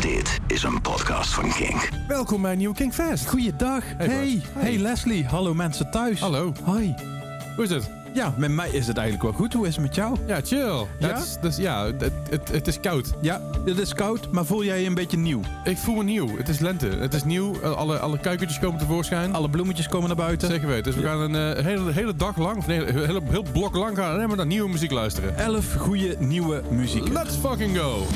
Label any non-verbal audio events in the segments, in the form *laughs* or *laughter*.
Dit is een podcast van Kink. Welkom bij Nieuw King Fest. Goeiedag. Hey, Hey. Leslie. Hallo mensen thuis. Hallo. Hoi. Hoe is het? Ja, met mij is het eigenlijk wel goed. Hoe is het met jou? Ja, chill. Ja? Het is, dus, ja, het, het, het is koud. Ja, het is koud, maar voel jij je een beetje nieuw? Ik voel me nieuw. Het is lente. Het is nieuw. Alle, alle kuikentjes komen tevoorschijn. Alle bloemetjes komen naar buiten. Zeker weten. Dus we gaan een eh, hele, hele dag lang, of nee, een hele, heel blok lang gaan alleen maar naar nieuwe muziek luisteren. Elf goede nieuwe muziek. Let's fucking go.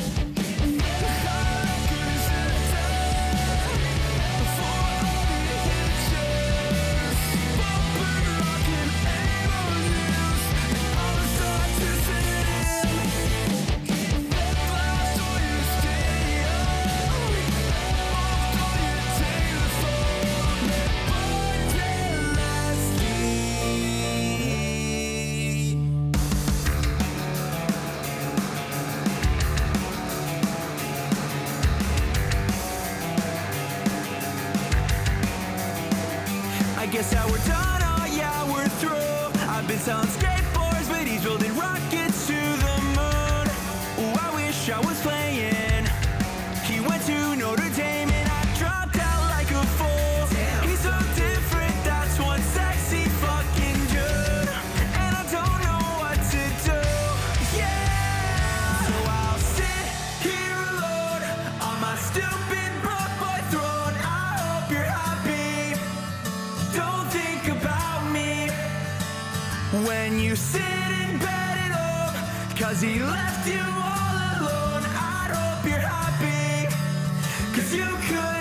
Cause you could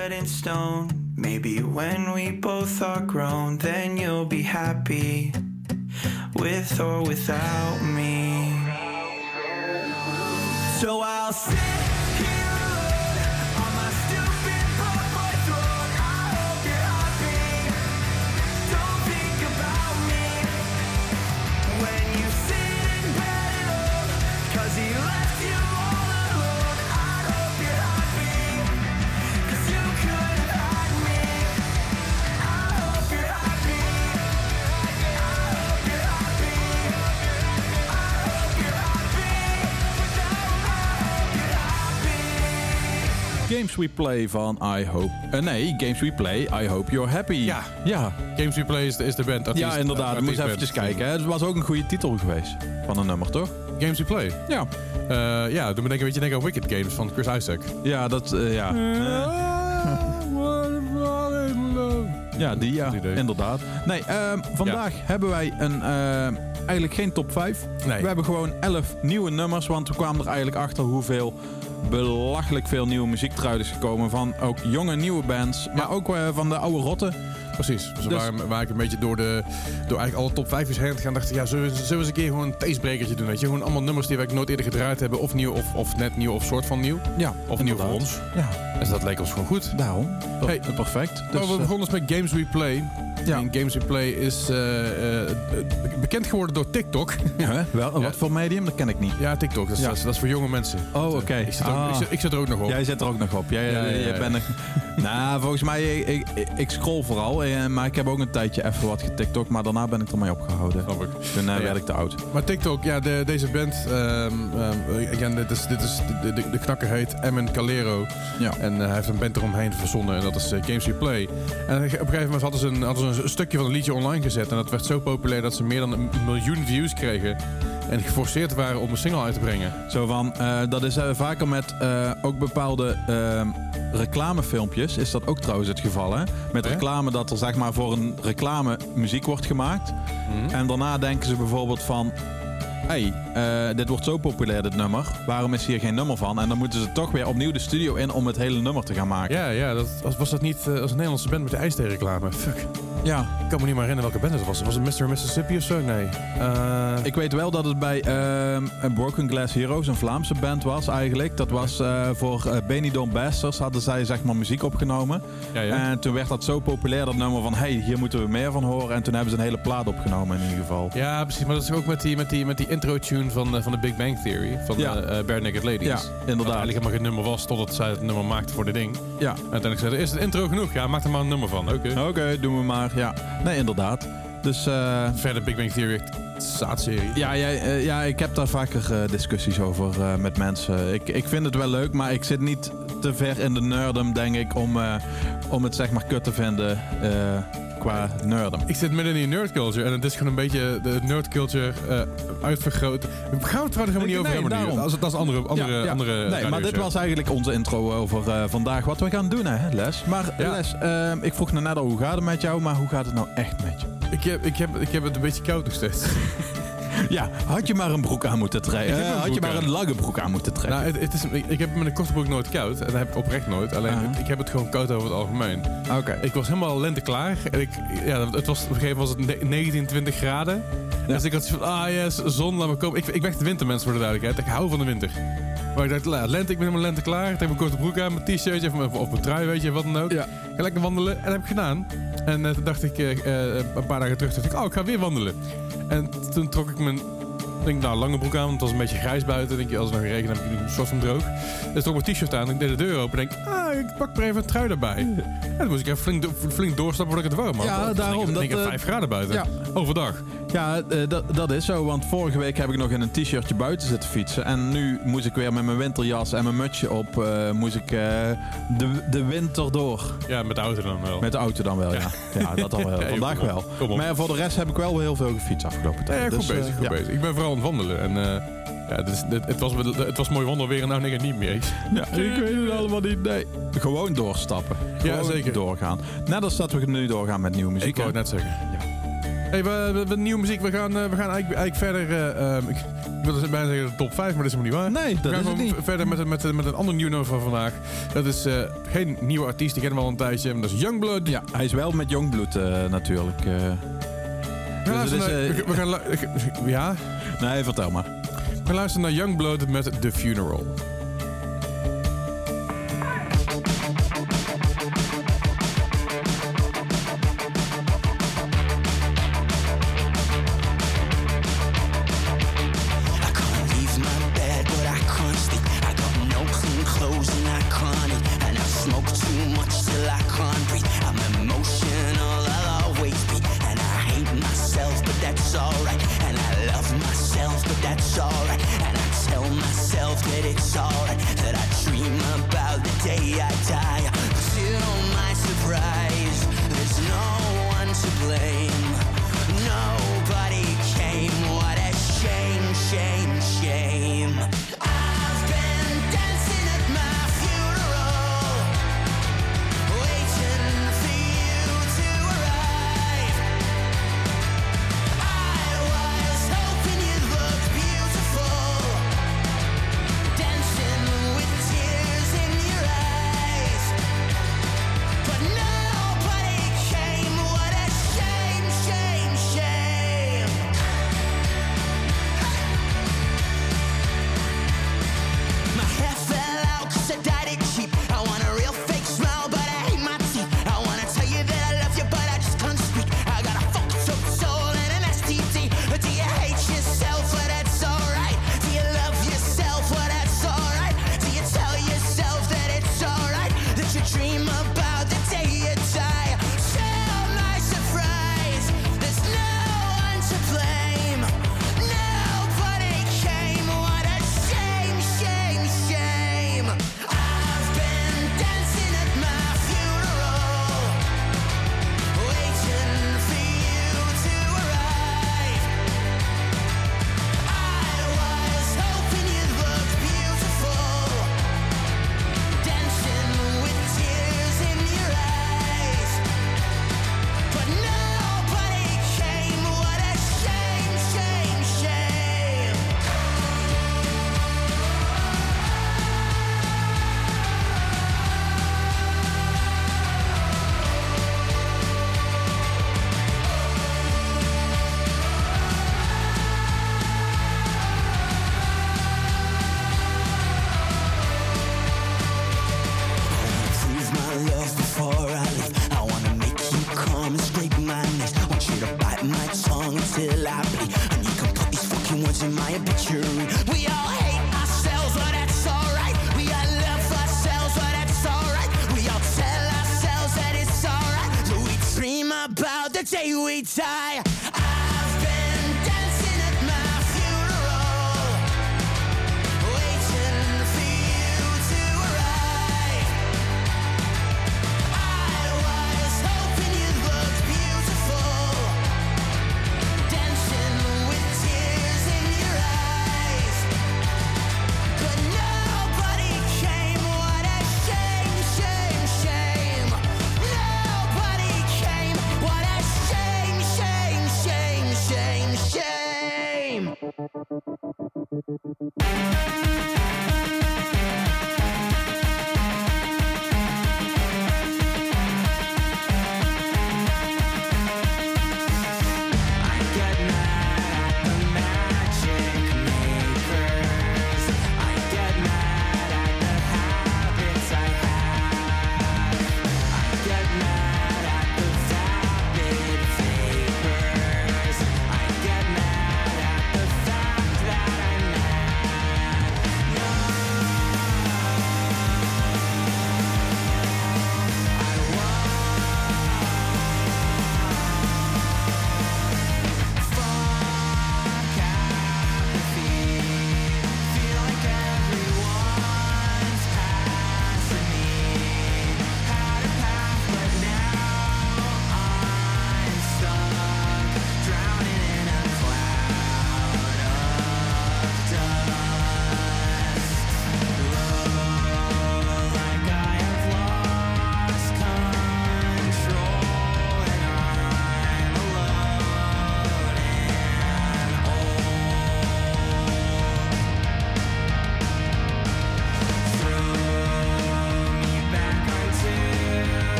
set in stone. Maybe when we both are grown, then you'll be happy with or without me. So I'll me when you sit in bed. Cause he left you Games We Play van I Hope... eh, nee, Games We Play, I Hope You're Happy. Ja. Ja, Games We Play is de, is de band. artiest- ja inderdaad. eh, Moet je even kijken. Hè. Het was ook een goede titel geweest van een nummer, toch? Games We Play. Ja. Eh, ja, doe me denken, een beetje denken aan Wicked Games van Chris Isaac. Ja, dat... eh, ja. Ja, die ja, inderdaad. Nee, ehm, vandaag hebben wij een, eigenlijk geen top 5. Nee. We hebben gewoon 11 nieuwe nummers, want we kwamen er eigenlijk achter hoeveel belachelijk veel nieuwe muziek eruit is gekomen. Van ook jonge nieuwe bands, maar ook eh, van de oude rotten. Precies. Dus, Dus- waar, waar ik een beetje door, de, door eigenlijk alle top 5 is heen te gaan, dacht ik, ja, zullen we, zullen we eens een keer gewoon een tastebrekertje doen? Weet je? Gewoon allemaal nummers die wij nooit eerder gedraaid hebben, of nieuw, of, of net nieuw, of soort van nieuw. Ja, Of nieuw voor ons. Ja, Dus dat leek ons gewoon goed. daarom. Hey. perfect. Dus, we eh, begonnen dus met Games We Play. Ja. En Games We Play is eh, eh, bekend geworden door TikTok. ja, wel, Ja. wat voor medium? Dat ken ik niet. ja, TikTok. Dat is, Ja. dat is, dat is voor jonge mensen. Oh, oké. Ik Ah. ik, zit, ik zit er ook nog op. Jij zit er ook nog op. Jij, Ja, ja, jij ja. bent een *laughs* Nou, volgens mij, ik, ik, ik scroll vooral. Eh, Maar ik heb ook een tijdje even wat getiktok. Maar daarna ben ik ermee opgehouden. Snap ik. Toen Ja. werd ik te oud. Maar TikTok, ja, de, deze band, ehm, ehm, again, dit is, dit is, de, de, de knakker heet Emin Calero. Ja. En eh, hij heeft een band eromheen verzonnen en dat is Games We Play. En op een gegeven moment hadden ze, een, hadden ze een stukje van een liedje online gezet. En dat werd zo populair dat ze meer dan een miljoen views kregen. En geforceerd waren om een single uit te brengen. Zo van, eh, dat is eh, vaker met eh, ook bepaalde ehm, reclamefilmpjes. Is dat ook trouwens het geval, hè? Met reclame dat er zeg maar voor een reclame muziek wordt gemaakt. En daarna denken ze bijvoorbeeld van... hey, dit wordt zo populair, dit nummer. Waarom is hier geen nummer van? En dan moeten ze toch weer opnieuw de studio in om het hele nummer te gaan maken. Ja, ja dat, was, dat niet als een Nederlandse band met de ijsthee-reclame? Fuck. Ja. Ik kan me niet meer herinneren welke band het was. Was het Mr. Mississippi of zo? Nee. Eh, Ik weet wel dat het bij ehm, Broken Glass Heroes, een Vlaamse band was eigenlijk. Dat was eh, voor eh Benidorm Bastards hadden zij zeg maar muziek opgenomen. ja, ja. En toen werd dat zo populair, dat nummer van... hey, hier moeten we meer van horen. En toen hebben ze een hele plaat opgenomen in ieder geval. Ja, precies. Maar dat is ook met die, met die, met die intro-tune van, eh, van de Big Bang Theory. Van Ja. eh eh, Bare Naked Ladies. Ja, Wat inderdaad. eigenlijk helemaal geen nummer was totdat zij het nummer maakte voor de ding. En Ja, uiteindelijk zeiden is het intro genoeg? Ja, maak er maar een nummer van. Oké. oké, doen we maar. Ja, nee, inderdaad. Dus eh, Verder Big Bang Theory, zaadserie. ja, jij, eh, ja, ik heb daar vaker eh, discussies over met mensen. Ik, ik vind het wel leuk, maar ik zit niet te ver in de nerdum, denk ik, om, om het zeg maar kut te vinden qua nerdum. Ik zit midden in die nerd culture en het is gewoon een beetje de nerd culture eh uitvergroot. We gaan het er helemaal niet over Nee, hebben nu. Dat is, dat is andere, andere, Ja, ja. andere Nee, maar dit was eigenlijk onze intro over eh, vandaag wat we gaan doen, hè, Les. Maar Ja. Les, eh, ik vroeg net al hoe gaat het met jou, maar hoe gaat het nou echt met je? Ik heb, ik, heb, ik heb het een beetje koud nog steeds. *laughs* *laughs* Ja, had je maar een broek aan moeten trekken. Had je maar een lange broek aan moeten trekken. nou, het, het is, ik, ik heb met een korte broek nooit koud. En dat heb ik oprecht nooit. Alleen, ik heb het gewoon koud over het algemeen. Oké. Ik was helemaal lente klaar. En ik, ja, het was, op een gegeven moment was het ne- 19, 20 graden. Dus ik had zoiets van, ah yes, zon, laat me komen. Ik, ik ben de wintermens voor de duidelijkheid. Ik hou van de winter. Maar ik dacht, la, lente, ik ben helemaal lente klaar. Ik heb mijn korte broek aan, mijn t-shirtje of, mijn- of mijn trui, weet je, wat dan ook. Ja. Ik ga lekker wandelen. En dat heb ik gedaan. En eh, toen dacht ik, eh, eh, een paar dagen terug, dacht ik, oh, ik ga weer wandelen. En toen trok ik Bergman. Ik denk, nou, lange broek aan, want het was een beetje grijs buiten. Denk je, als het nog regent, heb ik een soort van droog. Dus trok mijn t-shirt aan. Ik deed de deur open. denk, ah, ik pak maar even een trui erbij. En toen moest ik even flink, flink doorstappen voordat ik het warm had. Ja, daarom, Denk, ik- denk ik dat, eh, 5 graden buiten. ja. Overdag. Ja, eh, dat, dat is zo. Want vorige week heb ik nog in een t-shirtje buiten zitten fietsen. En nu moest ik weer met mijn winterjas en mijn mutsje op... eh, moest ik de, de winter door. Ja, met de auto dan wel. Met de auto dan wel, ja. Ja, dat al wel. *laughs* Vandaag wel. Maar voor de rest heb ik wel heel veel gefietst afgelopen tijd. Ja, goed Dus, bezig, goed bezig. Ik ben vooral aan het wandelen. En eh, ja, dus, het, het, was, het was mooi wandelweer en nou denk ik niet meer. Ja, ik weet het allemaal niet. Nee. Gewoon doorstappen. Ja, zeker. doorgaan. Net als dat we nu doorgaan met nieuwe muziek. Ik wou het net zeggen. Ja. Hey, we, we, we- nieuwe muziek. We gaan, eh, we gaan eigenlijk, eigenlijk verder. eh, ehm, ik, ik wilde bijna zeggen de top 5, maar dat is helemaal niet waar. Nee, we dat gaan is het niet. verder met, met, met een ander nieuw nummer van vandaag. Dat is eh, geen nieuwe artiest, die kennen we al een tijdje. Maar dat is Youngblood. Ja, hij is wel met Jongbloed eh natuurlijk. eh. We gaan Dus is, we gaan ja, Nee, vertel maar. we luisteren naar Youngblood met The Funeral. Day I die.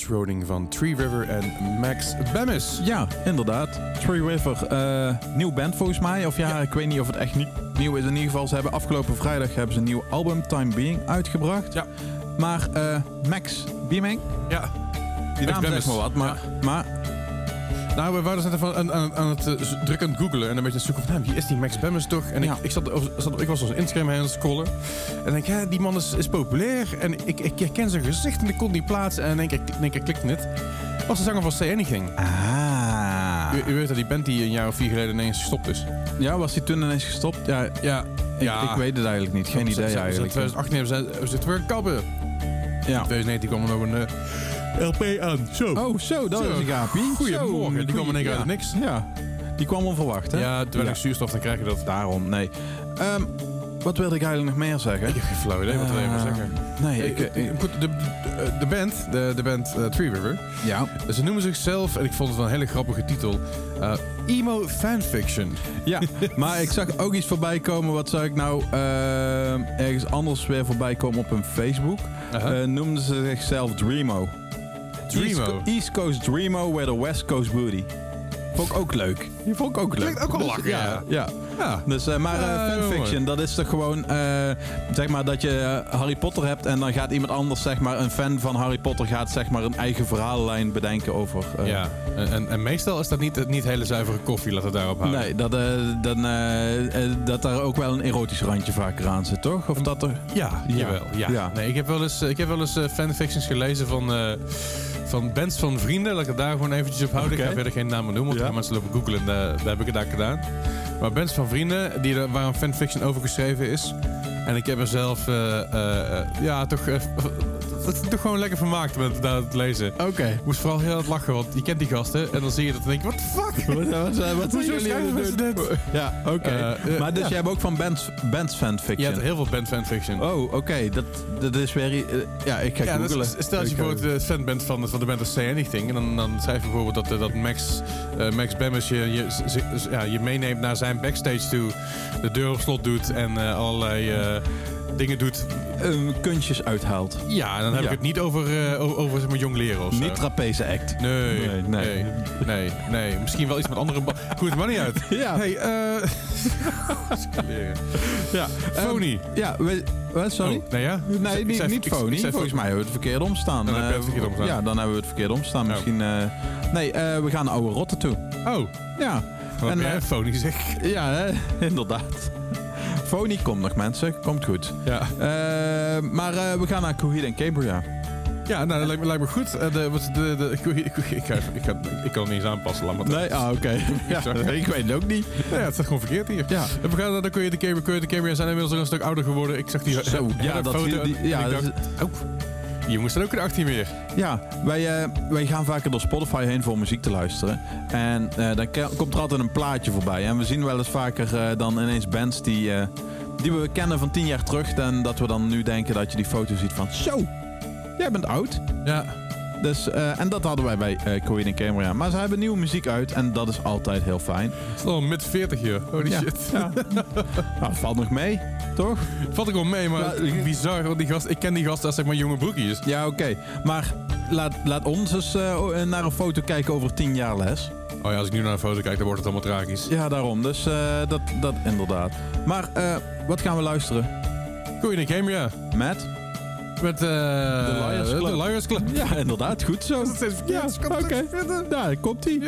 Crossroading van Tree River en Max Bemis. Ja, inderdaad. Tree River, eh, nieuw band volgens mij. Of ja, ik weet niet of het echt niet nieuw is. In ieder geval, ze hebben afgelopen vrijdag hebben ze een nieuw album, Time Being, uitgebracht. Ja. Maar eh, Max Beaming, Ja. die naam Bemis. zegt maar wat. Maar, maar Nou, we waren dus net even aan, aan, aan het eh, druk aan het googelen en een beetje zoeken van, nou, wie is die Max Bemis toch? En Ja. ik, ik, zat, zat, ik was op Instagram heen aan het scrollen. En denk, ja, die man is, is populair. En ik, ik herken zijn gezicht en ik kon niet plaatsen. En in één keer, in één keer klikte het. Was de zanger van Say Anything. Ah. u, u weet dat die band die een jaar of vier geleden ineens gestopt is. Ja, was hij toen ineens gestopt? Ja, Ja, ik, ik weet het eigenlijk niet. Geen idee In eigenlijk. 2018 hebben ze, hebben ze het weer kappen. Ja. 2019 kwam er nog een eh, LP aan. Zo. Oh, zo, dat is een gaapie. Goedemorgen, die kwam in één keer uit het niks. Ja, die kwam onverwacht, hè? Ja, te weinig Ja. zuurstof, dan krijg je dat. Daarom, nee. Ehm, wat wilde ik eigenlijk nog meer zeggen? Ik heb geen flauw idee wat wil je maar Eh, zeggen. Nee, Ik, ik... ik- goed, de, de, de band, de, de band eh, Tree River, ja. ze noemen zichzelf, en ik vond het wel een hele grappige titel, eh, Emo Fanfiction. Ja, *laughs* maar ik zag ook iets voorbij komen. Wat zag ik nou ehm, ergens anders weer voorbij komen op hun Facebook? Eh, noemden ze zichzelf Dreamo. Dreamo. East, Co- East Coast Dreamo, where the West Coast booty. Vond ik ook leuk. Die vond ik ook leuk. Klinkt ook wel lachen, ja. ja. Ja. Dus, eh, maar eh, fanfiction, dat is toch gewoon, eh, zeg maar dat je Harry Potter hebt en dan gaat iemand anders, zeg maar, een fan van Harry Potter gaat zeg maar een eigen verhaallijn bedenken over. ja. En, en, en meestal is dat niet, niet hele zuivere koffie, laat het daarop houden. Nee, dat, eh, dan, dat daar ook wel een erotisch randje vaker aan zit, toch? Of dat er... Ja, Ja. jawel. Ja. Ja. Nee, ik heb wel eens, ik heb wel eens fanfictions gelezen van, van bands van vrienden. Laat ik het daar gewoon eventjes op houden. Ik ga verder geen namen noemen, want Ja. mensen lopen googlen. En eh, daar heb ik het daar gedaan. Maar bands van vrienden die er, waar een fanfiction over geschreven is. En ik heb er zelf eh, eh, eh, ja, toch, eh, toch gewoon lekker vermaakt met dat het lezen. Oké. Ik moest vooral heel hard lachen, want je kent die gasten. En dan zie je dat en denk je, what the fuck? *laughs* Wat, wat, wat, wat zijn jullie aan het doen? dit? Ja, oké. Eh, eh, maar dus ja. jij hebt ook van bands, bands Je fanfiction? hebt heel veel band fanfiction. Oh, oké. Dat, dat is weer... eh, ja, ik ga Ja, dat googlen. is- stel dat je bijvoorbeeld eh, fan bent van, van de band of Say Anything. En dan, dan schrijf je bijvoorbeeld dat, eh, dat Max, eh, Max Bemmers je, je, z- z- ja, je meeneemt naar zijn backstage toe. De deur op slot doet en eh, allerlei eh, dingen doet. Eh, kunstjes uithaalt. Ja, dan heb Ja. ik het niet over, eh, over zeg maar, jong leren of zo. Niet trapeze act. Nee, Nee, nee, nee. nee, nee, Misschien wel iets met andere... Goed, maar niet uit. *laughs* Ja. Hey, eh... *laughs* Ja. Phony. Ja, we, wat, sorry? Oh, nee, ja? Nee, niet, zei- niet ik- ik phony. zei Volgens mij hebben we het verkeerd omstaan. Dan heb het Eh, verkeerd omstaan. Ja, dan hebben we het verkeerd omstaan. Oh. Misschien... eh, nee, we gaan naar oude rotten toe. Oh, Ja. En, jij eh, phony zeg. Ja, *laughs* inderdaad. Phony komt nog, mensen. Komt goed. Ja. Eh, maar eh, we gaan naar Coheed en Cambria. Ja, nou, dat lijkt me, lijkt me goed. Eh, de, wat, de, de, ik, ik, *laughs* ik, ga ik, ga, ik kan het niet eens aanpassen. Laat maar Nee, ah, oké. *laughs* ja, ik weet het ook niet. Ja, het staat gewoon verkeerd hier. Ja. En we gaan naar de Coyote de Camera. Coyote de Camera zijn inmiddels ook een stuk ouder geworden. Ik zag die Zo, ja, dat foto die- die- en ja, ik dat dacht, oh, die jongens zijn ook in 18 meer. Ja, wij, eh, wij gaan vaker door Spotify heen voor muziek te luisteren. En eh, dan komt er altijd een plaatje voorbij. En we zien wel eens vaker eh, dan ineens bands die, die we kennen van tien jaar terug. En dat we dan nu denken dat je die foto ziet van... Zo, jij bent oud. Ja. Dus, eh, en dat hadden wij bij eh Coheed en Cambria. Maar ze hebben nieuwe muziek uit en dat is altijd heel fijn. Het is al mid 40 hier. Holy Ja. shit. Ja. *laughs* nou, valt nog mee, toch? Valt ik wel mee, maar bizar. Want die gast, ik ken die gast als zeg maar jonge broekjes. Ja, oké. Maar laat, laat ons eens eh, naar een foto kijken over tien jaar les. Oh ja, als ik nu naar een foto kijk, dan wordt het allemaal tragisch. Ja, daarom. Dus dat, dat inderdaad. Maar wat gaan we luisteren? Coyote de Camera. Met? Met eh De Liars Club. De Liars Club. Ja, inderdaad. Goed zo. Ja, oké. vinden. Daar komt ie.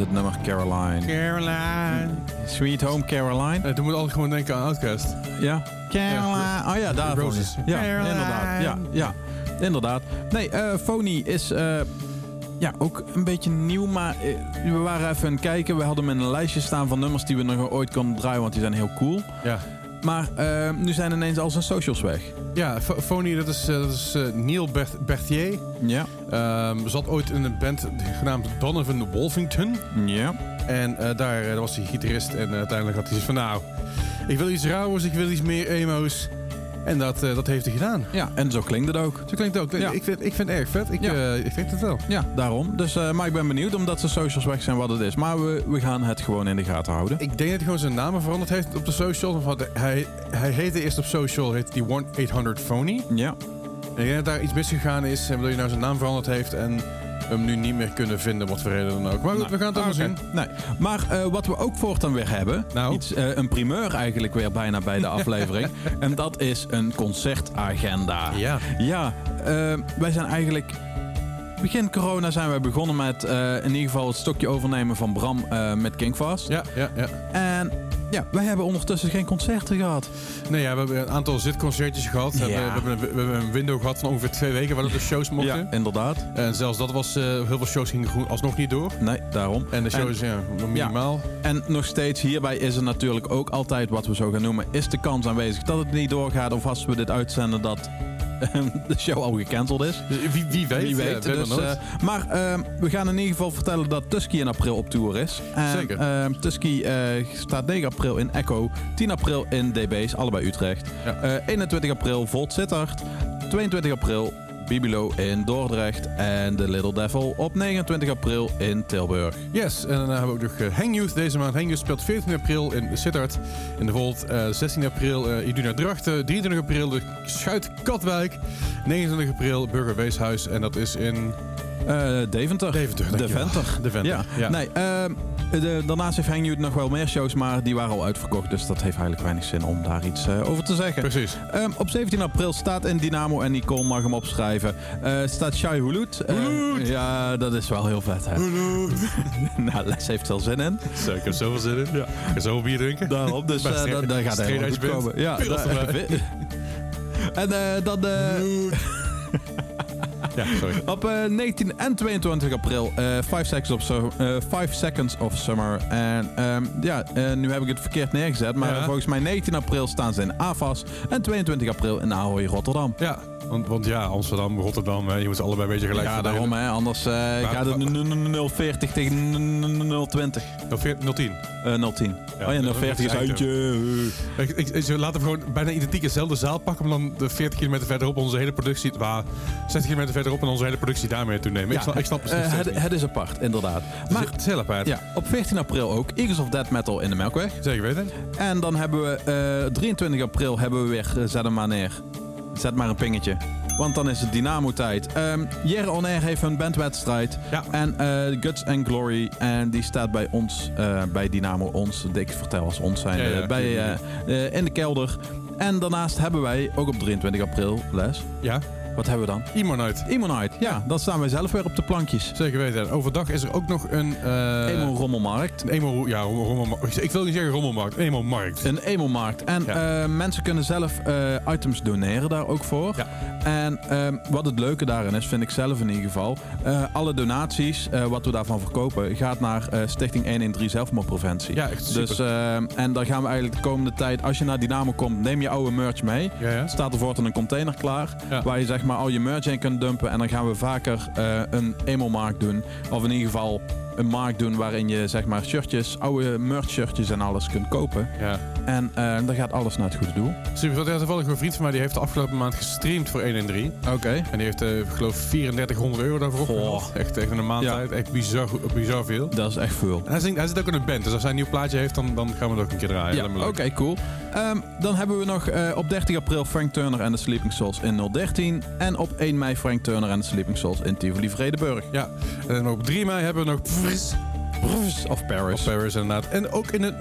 Het nummer Caroline. Caroline. Sweet Home Caroline. Uh, toen moet altijd gewoon denken aan Outcast. Ja. Caroline. Oh ja, daar. Roses. Ja, Caroline. inderdaad. Ja, ja, inderdaad. Nee, Phony is eh, ja, ook een beetje nieuw, maar eh, we waren even aan het kijken. We hadden hem in een lijstje staan van nummers die we nog ooit konden draaien, want die zijn heel cool. Ja. Maar eh, nu zijn ineens al zijn socials weg. Ja, Phony, dat is, eh, dat is eh, Neil Bert- Berthier. Ja. Ehm, zat ooit in een band genaamd Donovan Wolfington. Ja. En daar was hij gitarist. En uiteindelijk had hij zoiets van, nou, ik wil iets rauwers, ik wil iets meer emo's. En dat, eh, dat heeft hij gedaan. Ja, en zo klinkt het ook. Zo klinkt het ook. Ja. Ik, vind, ik vind het erg vet. Ik, Ja. eh, ik vind het wel. Ja, daarom. Dus, eh, maar ik ben benieuwd omdat de socials weg zijn wat het is. Maar we, we gaan het gewoon in de gaten houden. Ik denk dat hij gewoon zijn naam veranderd heeft op de social. Of wat, hij, hij heette eerst op social, heette die 1-800 Phony. Ja. En ik denk dat daar iets misgegaan is. En waardoor hij nou zijn naam veranderd heeft. En hem nu niet meer kunnen vinden, wat voor reden dan ook. Maar goed, we gaan het allemaal zien. Nee. Maar eh, wat we ook voortaan weer hebben, Nou? iets, eh, een primeur eigenlijk weer bijna bij de *laughs* aflevering. en dat is een concertagenda. Ja. Ja, eh, wij zijn eigenlijk... Begin corona zijn we begonnen met in ieder geval het stokje overnemen van Bram met Kingfast. Ja, ja, ja. En ja, wij hebben ondertussen geen concerten gehad. Nee, ja, we hebben een aantal zitconcertjes gehad. We, Ja. hebben, we, hebben een, we hebben een window gehad van ongeveer twee weken waar we de shows mochten. inderdaad. En zelfs dat was, eh, heel veel shows gingen alsnog niet door. Nee, daarom. En de shows, ja, minimaal. En nog steeds hierbij is er natuurlijk ook altijd wat we zo gaan noemen, is de kans aanwezig dat het niet doorgaat of als we dit uitzenden dat de show al gecanceld is. Dus wie, wie weet. Wie dus, eh, maar eh, we gaan in ieder geval vertellen dat Tusky in april op tour is. En, Zeker. eh, Tusky eh, staat 9 april in Echo, 10 april in DB's, allebei Utrecht. Ja. Eh, 21 april Volt Sittard, 22 april Bibilo in Dordrecht en The Little Devil op 29 april in Tilburg. Yes, en dan hebben we ook nog eh, Hang Youth deze maand. Hang Youth speelt 14 april in Sittard in de Volt. eh, 16 april eh Iduna Drachten. 23 april de Schuit Katwijk. 29 april Burger Weeshuis. En dat is in Eh, Deventer. Deventer. De dankjewel. Venter. De Venter, Ja. ja. Nee, ehm, de, daarnaast heeft Hang nog wel meer shows, maar die waren al uitverkocht. Dus dat heeft eigenlijk weinig zin om daar iets eh, over te zeggen. Precies. Ehm, op 17 april staat in Dynamo en Nicole mag hem opschrijven. eh, staat Shai Hulut. Eh, Hulut! ja, dat is wel heel vet, hè? *laughs* nou, Les heeft er al zin in. Zo, ik heb zoveel zin in. Ja. Ik ga zoveel bier drinken. Daarom, dus *laughs* eh, dat, dat gaat helemaal goed komen. Ja, dat- erbij. *laughs* en eh, dan... eh, Ja, sorry. *laughs* Op eh, 19 en 22 april, eh 5 seconds, of so, eh, Five seconds of Summer. En ehm, ja, eh, nu heb ik het verkeerd neergezet. Maar Ja. volgens mij 19 april staan ze in AFAS. En 22 april in Ahoy, Rotterdam. Ja, want, want ja, Amsterdam, Rotterdam, hè, je moet ze allebei een beetje gelijk ja, verdelen. daarom hè. Anders eh, gaat het 040 tegen 020. Oh, 14 010. Eh 010. Ja, oh ja, dat 040 is is eindje. Ik, ik, ik- ze laten we gewoon bijna identiek dezelfde zaal pakken, maar dan de 40 kilometer verderop onze hele productie, waar 60 kilometer verderop en onze hele productie daarmee toenemen. ik, snap, ik snap het Eh, het, het is apart, inderdaad. Maar het is heel apart. ja, op 14 april ook Eagles of Death Metal in de Melkweg. Zeker weten. En dan hebben we eh 23 april hebben we weer eh, Zet hem maar neer. Zet maar een pingetje. Want dan is het Dynamo-tijd. Ehm Jere On Air heeft een bandwedstrijd. Ja. En eh, Guts and Glory. En die staat bij ons, eh, bij Dynamo ons. Ik vertel als ons zijn. Ja, ja, bij, ja, eh, eh, in de kelder. En daarnaast hebben wij, ook op 23 april, Les. Ja, Wat hebben we dan? Imonite. Immonite. Ja, dan staan wij zelf weer op de plankjes. Zeker weten. En overdag is er ook nog een... eh Emo Rommelmarkt. Een emo... Ja, rommelmarkt. Ik wil niet zeggen rommelmarkt. Een emo-markt. Een emo-markt. En Ja. eh, mensen kunnen zelf eh, items doneren daar ook voor. Ja. En ehm, wat het leuke daarin is, vind ik zelf in ieder geval. eh, alle donaties, eh, wat we daarvan verkopen, gaat naar eh, Stichting 113 Zelfmoordpreventie. Ja, echt super. Dus, en dan gaan we eigenlijk de komende tijd, als je naar Dynamo komt, neem je oude merch mee. Ja, ja. Staat er voortaan een container klaar. Waar je zeg maar al je merch in kunt dumpen. En dan gaan we vaker eh, een emo-markt doen. Of in ieder geval een markt doen waarin je zeg maar shirtjes, oude merch shirtjes en alles kunt kopen. Ja. En eh, dan gaat alles naar het goede doel. Super. Want ja, toevallig een vriend van mij die heeft de afgelopen maand gestreamd voor 1 en 3. Oké. En die heeft, ik geloof, 3400 euro daarvoor opgehaald. Echt, echt in een maand Ja. tijd. Echt bizar, bizar veel. Dat is echt veel. En hij, zingt, hij zit ook in een band, dus als hij een nieuw plaatje heeft, dan, dan gaan we het ook een keer draaien. Ja, oké, cool. Ehm, dan hebben we nog eh, op 30 april Frank Turner en de Sleeping Souls in 013. En op 1 mei Frank Turner en de Sleeping Souls in Tivoli Vredeburg. Ja, en op 3 mei hebben we nog Pfrs Of Paris. of Paris inderdaad. En ook in het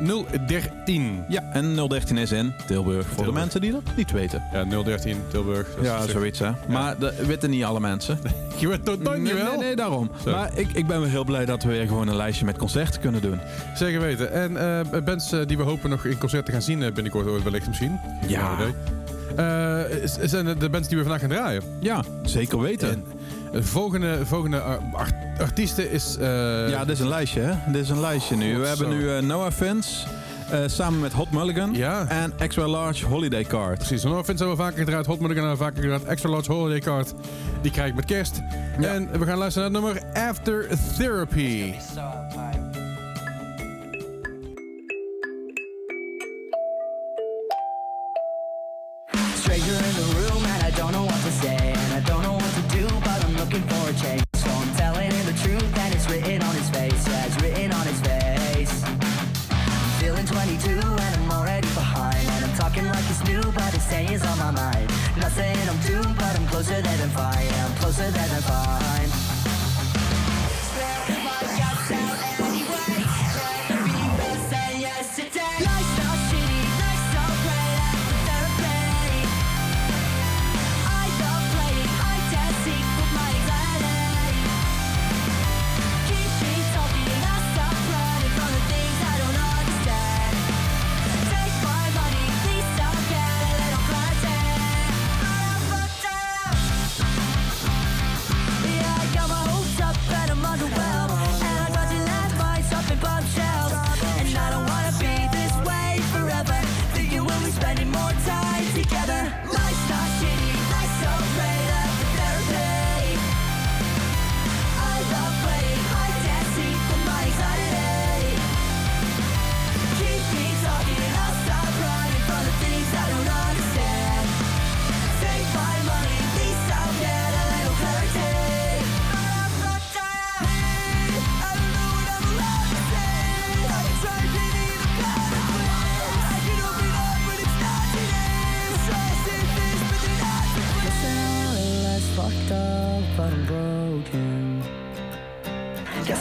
013. Ja, en 013 is in Tilburg. Voor de mensen die dat niet weten. Ja, 013 Tilburg. Ja, zoiets hè. Maar dat weten niet alle mensen. *laughs* Je weet het nooit nee, niet wel. nee, nee, daarom. Zo. Maar ik, ik ben wel heel blij dat we weer gewoon een lijstje met concerten kunnen doen. Zeker weten. En eh bands eh, die we hopen nog in concerten gaan zien eh, binnenkort ooit wellicht misschien. Ja. Eh, is- zijn de- de bands die we vandaag gaan draaien. Ja, zeker weten. En de volgende, volgende eh, art- artiesten is... eh, Ja, dit is een lijstje, hè? Dit is een lijstje nu. We hebben zo. nu eh, Noah Vince eh, samen met Hot Mulligan Ja. en Extra Large Holiday Card. Precies, no offense hebben we vaker gedraaid. Hot Mulligan hebben we vaker gedraaid. Extra Large Holiday Card. Die krijg ik met kerst. Ja. En we gaan luisteren naar het nummer After Therapy. faster than a.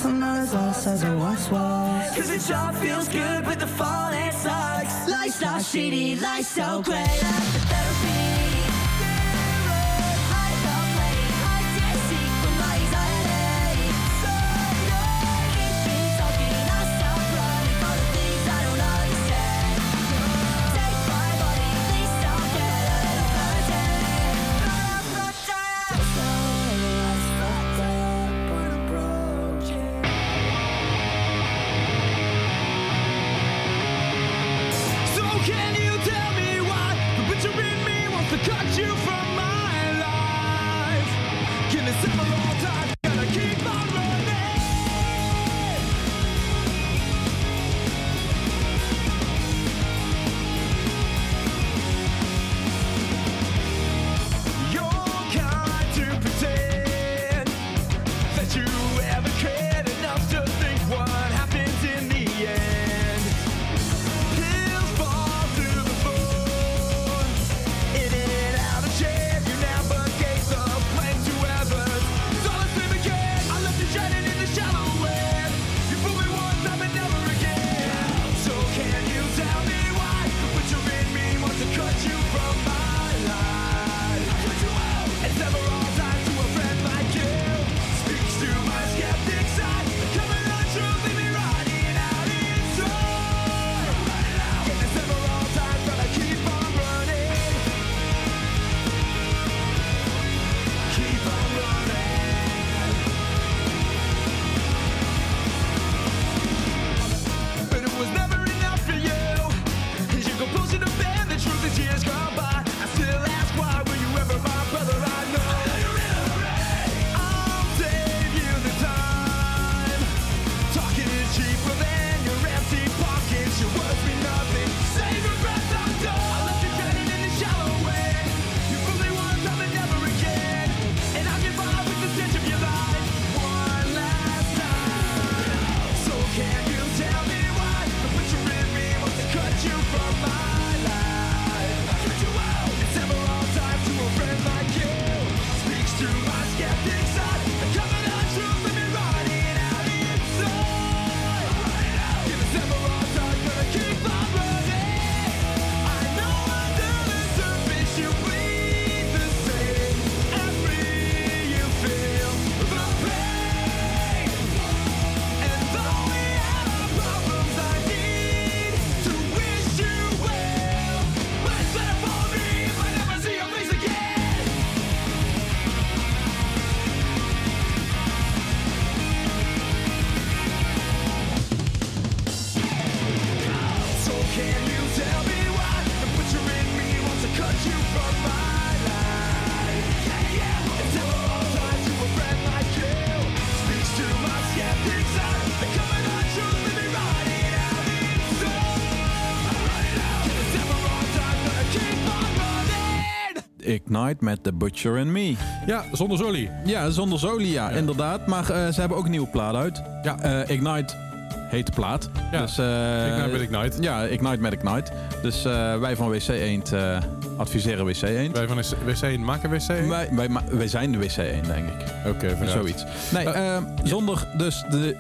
from those lost as I once was. Cause it all feels good, but the fall it sucks. Life's not shitty, life's so great. Therapy. Ignite met The Butcher and Me. Ja, zonder Zoli. Ja, zonder Zoli, ja, Ja. inderdaad. Maar eh, ze hebben ook een nieuwe plaat uit. Ja. Eh, Ignite heet de plaat. Ja, Dus, eh, Ignite met Ignite. Ja, Ignite met Ignite. Dus wij van WC Eend adviseren WC Eend. Wij van wc maken wc. Wij, wij, ma- wij zijn de WC Eend, denk ik. Oké, vooruit. Zoiets. Nee, zonder dus de,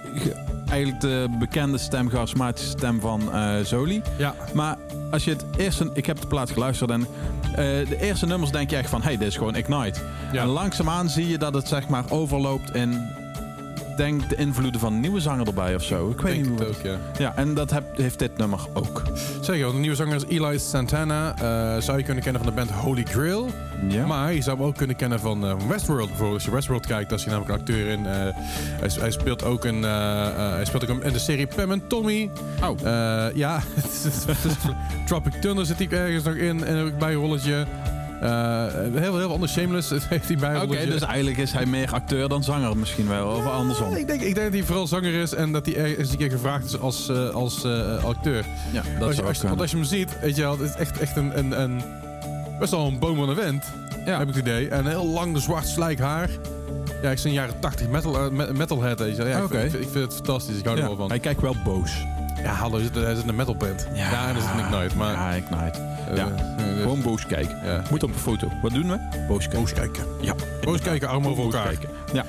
eigenlijk de bekende stem, charismatische stem van eh, Zoli. Ja, Maar als je het eerste... Ik heb de plaat geluisterd en eh, de eerste nummers denk je echt van... Hey, dit is gewoon Ignite. Ja. En langzaamaan zie je dat het zeg maar overloopt in... Denk de invloeden van een nieuwe zanger erbij of zo. Ik weet denk niet het ook, ja. Ja, en dat heb- heeft dit nummer ook. Zeker, want de nieuwe zanger is Eli Santana. Eh, zou je kunnen kennen van de band Holy Grail. Ja. Maar je zou hem ook kunnen kennen van eh, Westworld bijvoorbeeld. Als je Westworld kijkt, dan is hij namelijk een acteur in. eh, hij, hij speelt ook een, hij speelt ook in de serie Pam and Tommy. Oh. Ja, *laughs* Tropic Thunder zit hij ergens nog in. En ook bij een rolletje. Eh, heel, heel veel anders. Shameless *laughs* heeft hij bij Oké, dus eigenlijk is hij meer acteur dan zanger misschien wel. Of andersom. Ik denk, ik denk dat hij vooral zanger is en dat hij ergens een keer gevraagd is als, eh, als eh, acteur. Ja, dat als want als je hem ziet, weet je wel, het is echt, echt een, een, een best wel een boom van een vent, Ja. heb ik het idee. En heel lang zwart slijk haar. Ja, ik ben een jaren 80 metal, me- metalhead. Ja, ik, vind, ik vind het fantastisch, ik hou er wel van. Hij kijkt wel boos. Ja, hallo, hij zit, in een metalband. Ja, en dat is het Ignite, maar... Ja, Ignite. eh, ja. eh, dus- Gewoon boos kijken. ja. Moet op een foto. Wat doen we? Boos kijken. Boos kijken. Ja. Boos kijken, armen over elkaar. kijken. Ja.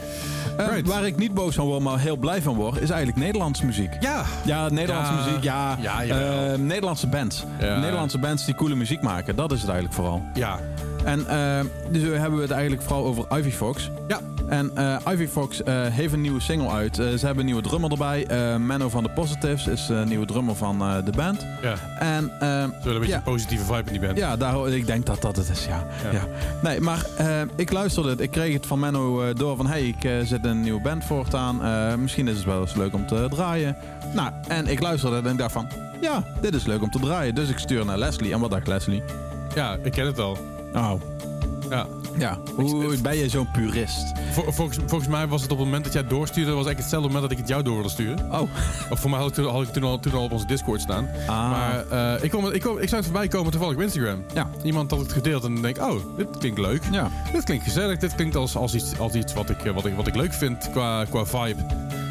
Eh, Right. waar ik niet boos van word, maar heel blij van word, is eigenlijk Nederlandse muziek. Ja, Ja, Nederlandse Ja. muziek, ja. Ja, Nederlandse bands. Ja. Nederlandse bands die coole muziek maken, dat is het eigenlijk vooral. ja. En eh, dus we hebben het eigenlijk vooral over Ivy Fox. Ja. En eh, Ivy Fox eh, heeft een nieuwe single uit. Ze hebben een nieuwe drummer erbij. Menno van de Positives is de nieuwe drummer van de band. ja. En Zullen een beetje Ja. een positieve vibe in die band. ja, daar, ik denk dat dat het is, ja. Ja. ja. Nee, maar ik luisterde het. Ik kreeg het van Menno door van... hey, ik zet een nieuwe band voortaan. Misschien is het wel eens leuk om te draaien. Nou, en ik luisterde en ik dacht van... ja, dit is leuk om te draaien. Dus ik stuur naar Leslie. En wat dacht Leslie? Ja, ik ken het al. Oh, Ja. ja. Hoe ben je zo'n purist? Vol- volgens, volgens mij was het op het moment dat jij het doorstuurde, was eigenlijk hetzelfde moment dat ik het jou door wilde sturen. Oh. Of voor mij had ik toen, had ik toen, al, toen al op onze Discord staan. Ah. Maar eh, ik, kom, ik, kom, ik zou het voorbij komen toevallig op Instagram. Ja. Iemand had het gedeeld en dan denk ik, oh, dit klinkt leuk. Ja. Dit klinkt gezellig. Dit klinkt als, als iets, als iets wat, ik, eh, wat, ik, wat ik leuk vind qua, qua vibe.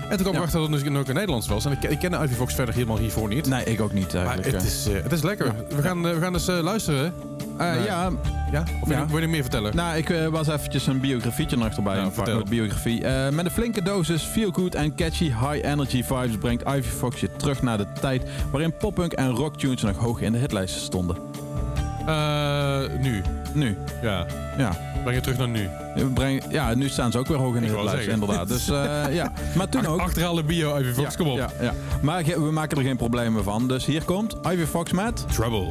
En toen kwam ik achter dat het dus ook in Nederlands was. En ik, ik ken Ivy Fox verder helemaal hiervoor niet. Nee, ik ook niet maar eigenlijk. het is, eh, het is lekker. We, gaan, eh, we gaan dus eh, luisteren. Eh, nee. Ja, Ja? Of wil Ja. je- wil je meer vertellen? nou, ik eh, was eventjes een biografietje nog erbij. Ja, een vertel. met biografie. Eh, met een flinke dosis feel good en catchy high energy vibes brengt Ivy Fox je terug naar de tijd waarin poppunk en rocktunes nog hoog in de hitlijsten stonden. Eh, nu. Nu, Ja. ja. Breng je terug naar nu. Breng, ja, nu staan ze ook weer hoog in de zeggen. inderdaad. Dus eh, *laughs* ja, maar toen ook. Achterhalen bio, Ivy Fox, ja, kom op. Ja, ja. Maar we maken er geen problemen van. Dus hier komt Ivy Fox met... Trouble.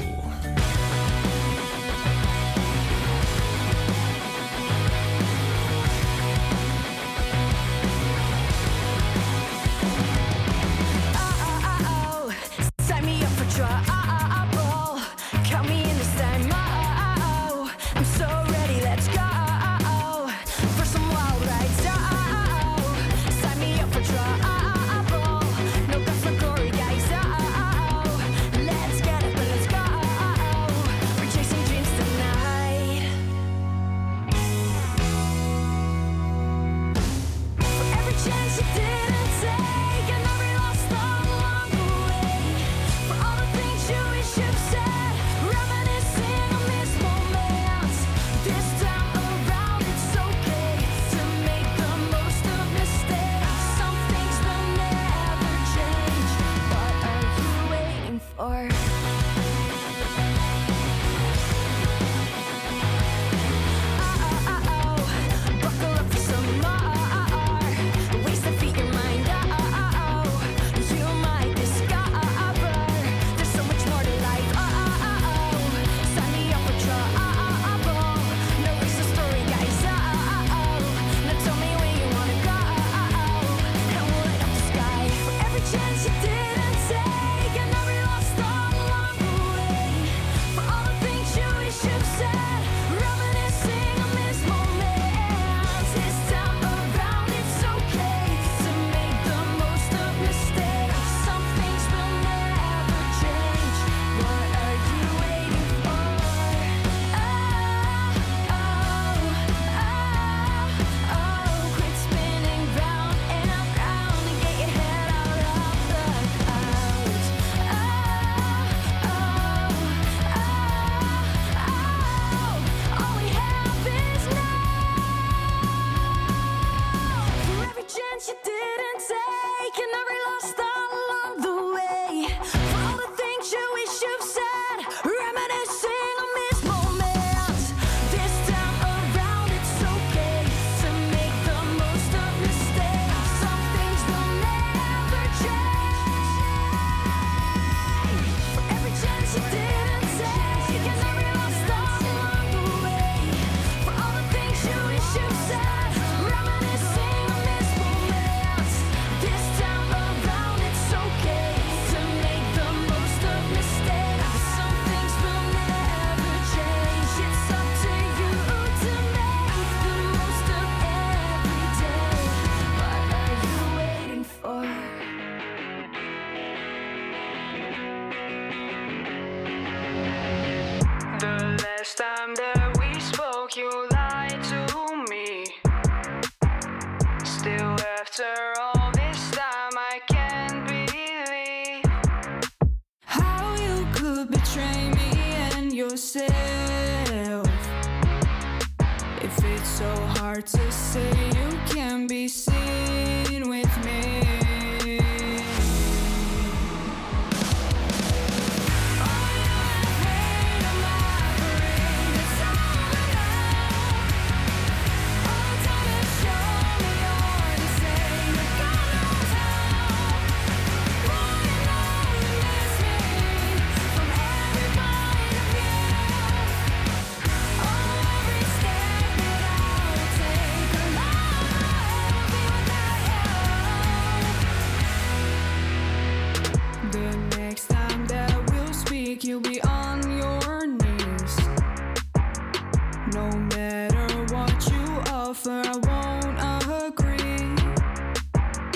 No matter what you offer, I won't agree.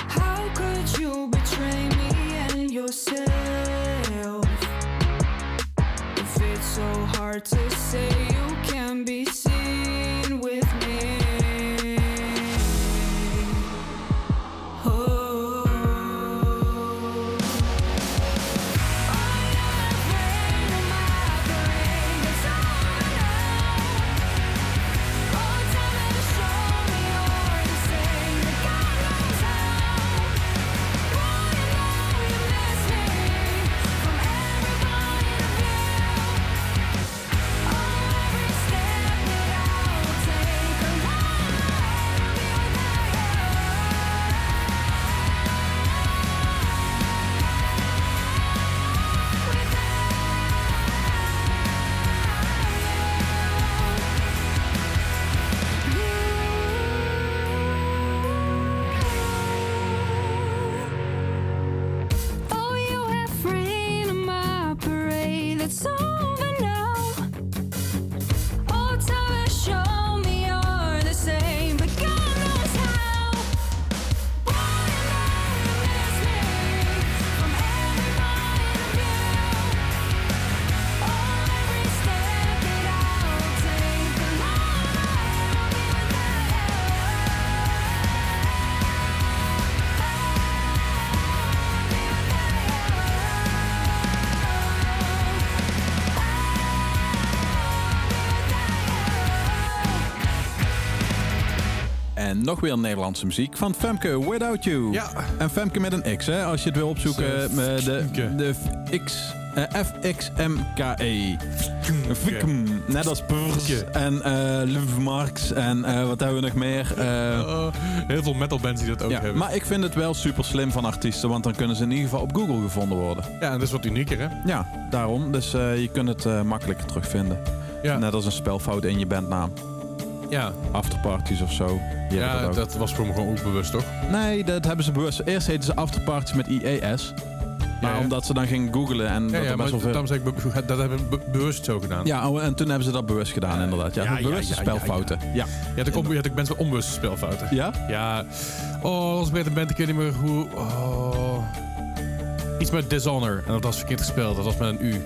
How could you betray me and yourself? If it's so hard to say, En nog weer Nederlandse muziek van Femke Without You. Ja. En Femke met een X, hè, als je het wil opzoeken. Zo, met de, de X, eh, FXMKE. Fikum. Net als Purs en eh Marx en eh, wat hebben we nog meer? Eh, Oh, heel veel metalbands die dat ook ja. hebben. Maar ik vind het wel super slim van artiesten, want dan kunnen ze in ieder geval op Google gevonden worden. Ja, en dat is wat unieker, hè? Ja, daarom. Dus eh, je kunt het eh, makkelijker terugvinden. Ja, Net als een spelfout in je bandnaam. Ja. Afterparties of zo. Die hebben ja dat dat, ook. was voor me gewoon onbewust, toch? Nee, dat hebben ze bewust. Eerst heten ze afterparties met IES. Maar Ja, ja. omdat ze dan gingen googlen en Ja, dat ja er best wel veel... daarom zei ik, be- dat hebben we be- bewust zo gedaan. Ja, oh, en toen hebben ze dat bewust gedaan, Ja, inderdaad. Ja, ja, ja, bewuste ja, ja, spelfouten. Ja. Je had ook, je ook mensen met onbewuste spelfouten. Ja? Ja. Oh, als een band, ik weet niet meer hoe... Oh. Iets met Dishonor. En dat was verkeerd gespeeld. Dat was met een U.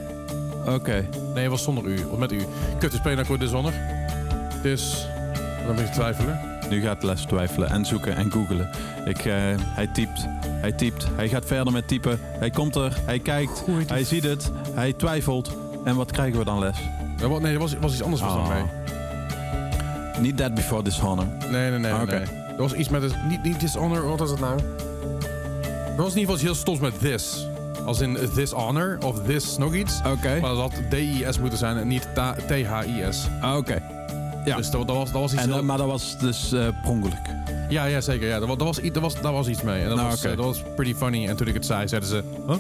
Oké. Nee, het was zonder U. Of met U. Kut, we spelen nou gewoon Dishonor. Dus... Dan ben ik twijfelen. Nu gaat Les twijfelen en zoeken en googelen. Ik, eh, hij typt, hij typt, hij gaat verder met typen. Hij komt er, hij kijkt, hij ziet het, hij twijfelt. En wat krijgen we dan, Les? Ja, wat- Nee, er was, was iets anders was Oh. mee. Niet That Before Dishonor. Nee, nee, nee. Ah, nee, oké. nee. Er was iets met... het- Niet, niet Dishonor, wat was het nou? Er was in ieder geval heel stoms met this. Als in this honor of this nog iets. Oké. Maar dat had D-I-S moeten zijn en niet T-H-I-S. Ah, Oké. Ja. Dus dat, dat, was, dat was iets En, heel... eh, maar dat was dus eh per ongeluk. Ja, ja, zeker. Ja. Dat, wa- dat was, dat was, daar was iets mee. En dat, Nou, was, eh, dat was pretty funny. En toen ik het zei, zeiden ze... Huh?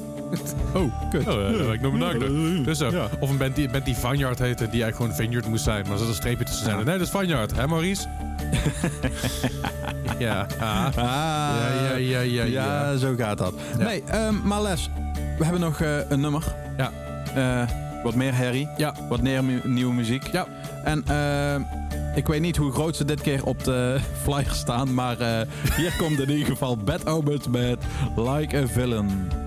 *laughs* oh, kut. Oh, ik nog bedankt. Dus zo. Of een band die, band die Vineyard heette, die eigenlijk gewoon Vineyard moest zijn. Maar er zat een streepje tussen zijn. Nee, dat is Vineyard. Hè, Maurice? *laughs* ja. Ah. Ah, Ja, ja, ja, ja, ja. ja, zo gaat dat. Ja. Nee, ehm, maar Les, we hebben nog eh, een nummer. Ja. Eh, wat meer herrie. Ja. Wat meer mu- nieuwe muziek. Ja. En ehm, ik weet niet hoe groot ze dit keer op de *laughs* flyer staan, maar eh, hier komt in ieder geval Bad Omens met Like a Villain.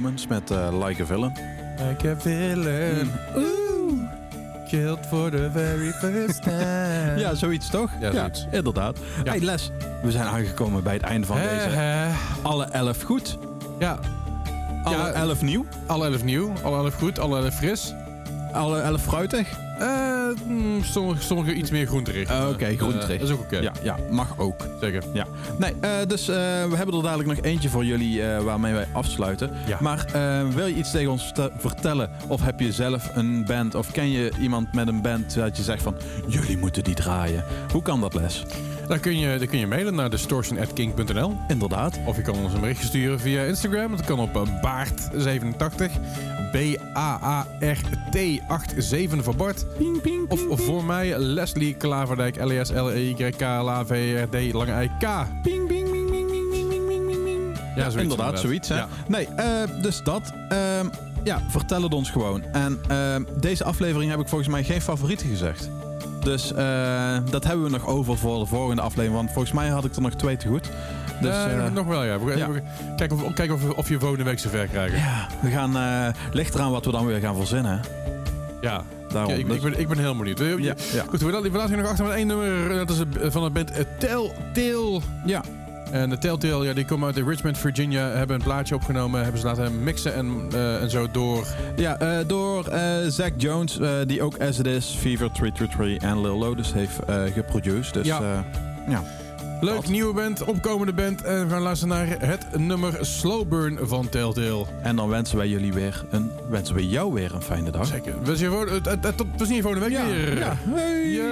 Bad Omens met eh, Like a Villain. Like a villain. Ooh. Killed for the very first *laughs* time. Ja, zoiets toch? Ja, zoiets. inderdaad. Ja. Hey Les, we zijn aangekomen bij het einde van deze. Alle elf goed, Ja, alle Ja, elf nieuw, alle elf nieuw, alle elf goed, alle elf fris. alle elf fruitig. Eh, mm, sommige, sommige iets meer groenterig. Eh, oké, Eh, groenterig. dat is ook oké. Ja, ja, mag ook. Zeker. Ja. Nee, eh, dus eh, we hebben er dadelijk nog eentje voor jullie eh, waarmee wij afsluiten. Ja. Maar eh, wil je iets tegen ons verte- vertellen? Of heb je zelf een band? Of ken je iemand met een band dat je zegt van... Jullie moeten die draaien. Hoe kan dat, Les? Dan kun je, dan kun je mailen naar distortion.king.nl. Inderdaad. Of je kan ons een berichtje sturen via Instagram. Dat kan op eh, baart87. B-A-A-R-T-87 voor Bart. Ping, ping, of voor mij Leslie Klaverdijk. L-E-S-L-E-Y-K-L-A-V-R-D. Lange I-K. Ping, ping. Ja, zoiets, inderdaad, inderdaad, zoiets. Hè? Ja. Nee, uh, dus dat. Uh, ja, vertel het ons gewoon. En uh, deze aflevering heb ik volgens mij geen favorieten gezegd. Dus eh, dat hebben we nog over voor de volgende aflevering. Want volgens mij had ik er nog twee te goed. Dus eh, nog wel, ja. We, ja. we- kijken of, kijken of, of je volgende week zover krijgen. ja, we gaan... ligt eraan wat we dan weer gaan verzinnen. Ja. Daarom. Ja, ik, Dus- ik, ben, ik ben heel benieuwd. Je- ja, ja. Goed, we laten, we laten je nog achter met één nummer. Dat is van de band eh, Telltale. ja. En de Telltale, ja, die komen uit Richmond, Virginia. Hebben een plaatje opgenomen. Hebben ze laten mixen en, eh, en zo door. Ja, eh, door eh Zack Jones, die ook As It Is, Fever 333 en Lil Lotus heeft geproduced. Dus Ja. ja. Leuk, nieuwe band, opkomende band. En we gaan luisteren naar het nummer Slow Burn van Telltale. En dan wensen wij jullie weer een, wensen we jou weer een fijne dag. Zeker. We zien je voor, het, het, het, tot, je volgende week Ja, weer. ja. Hey, Ja,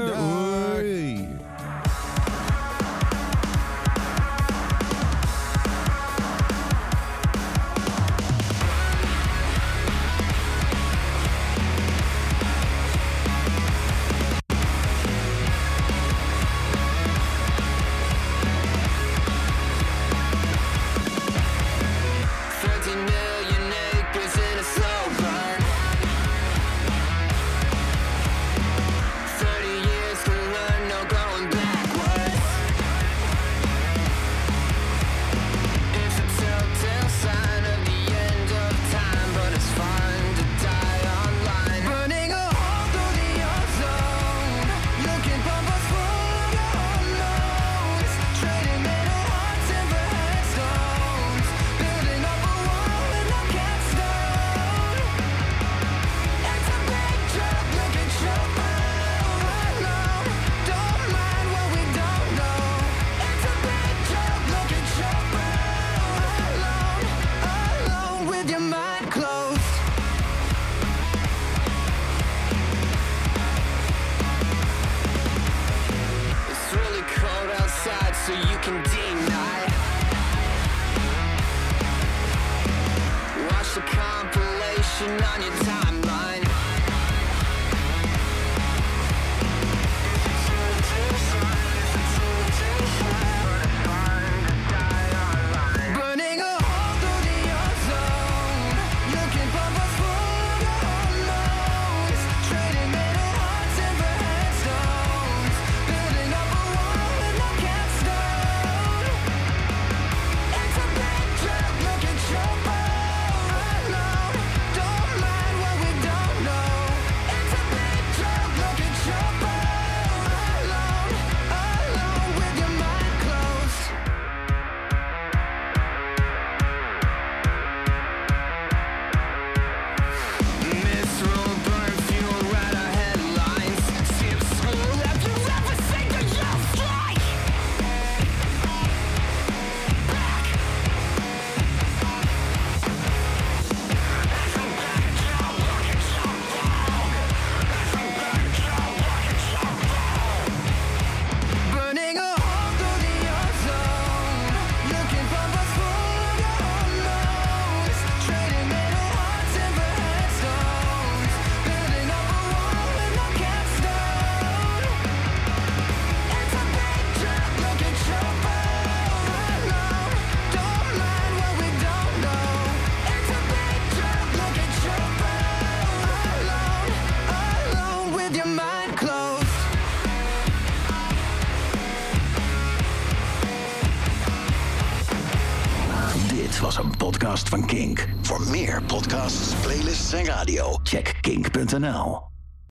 podcasts, playlists en radio, check kink.nl.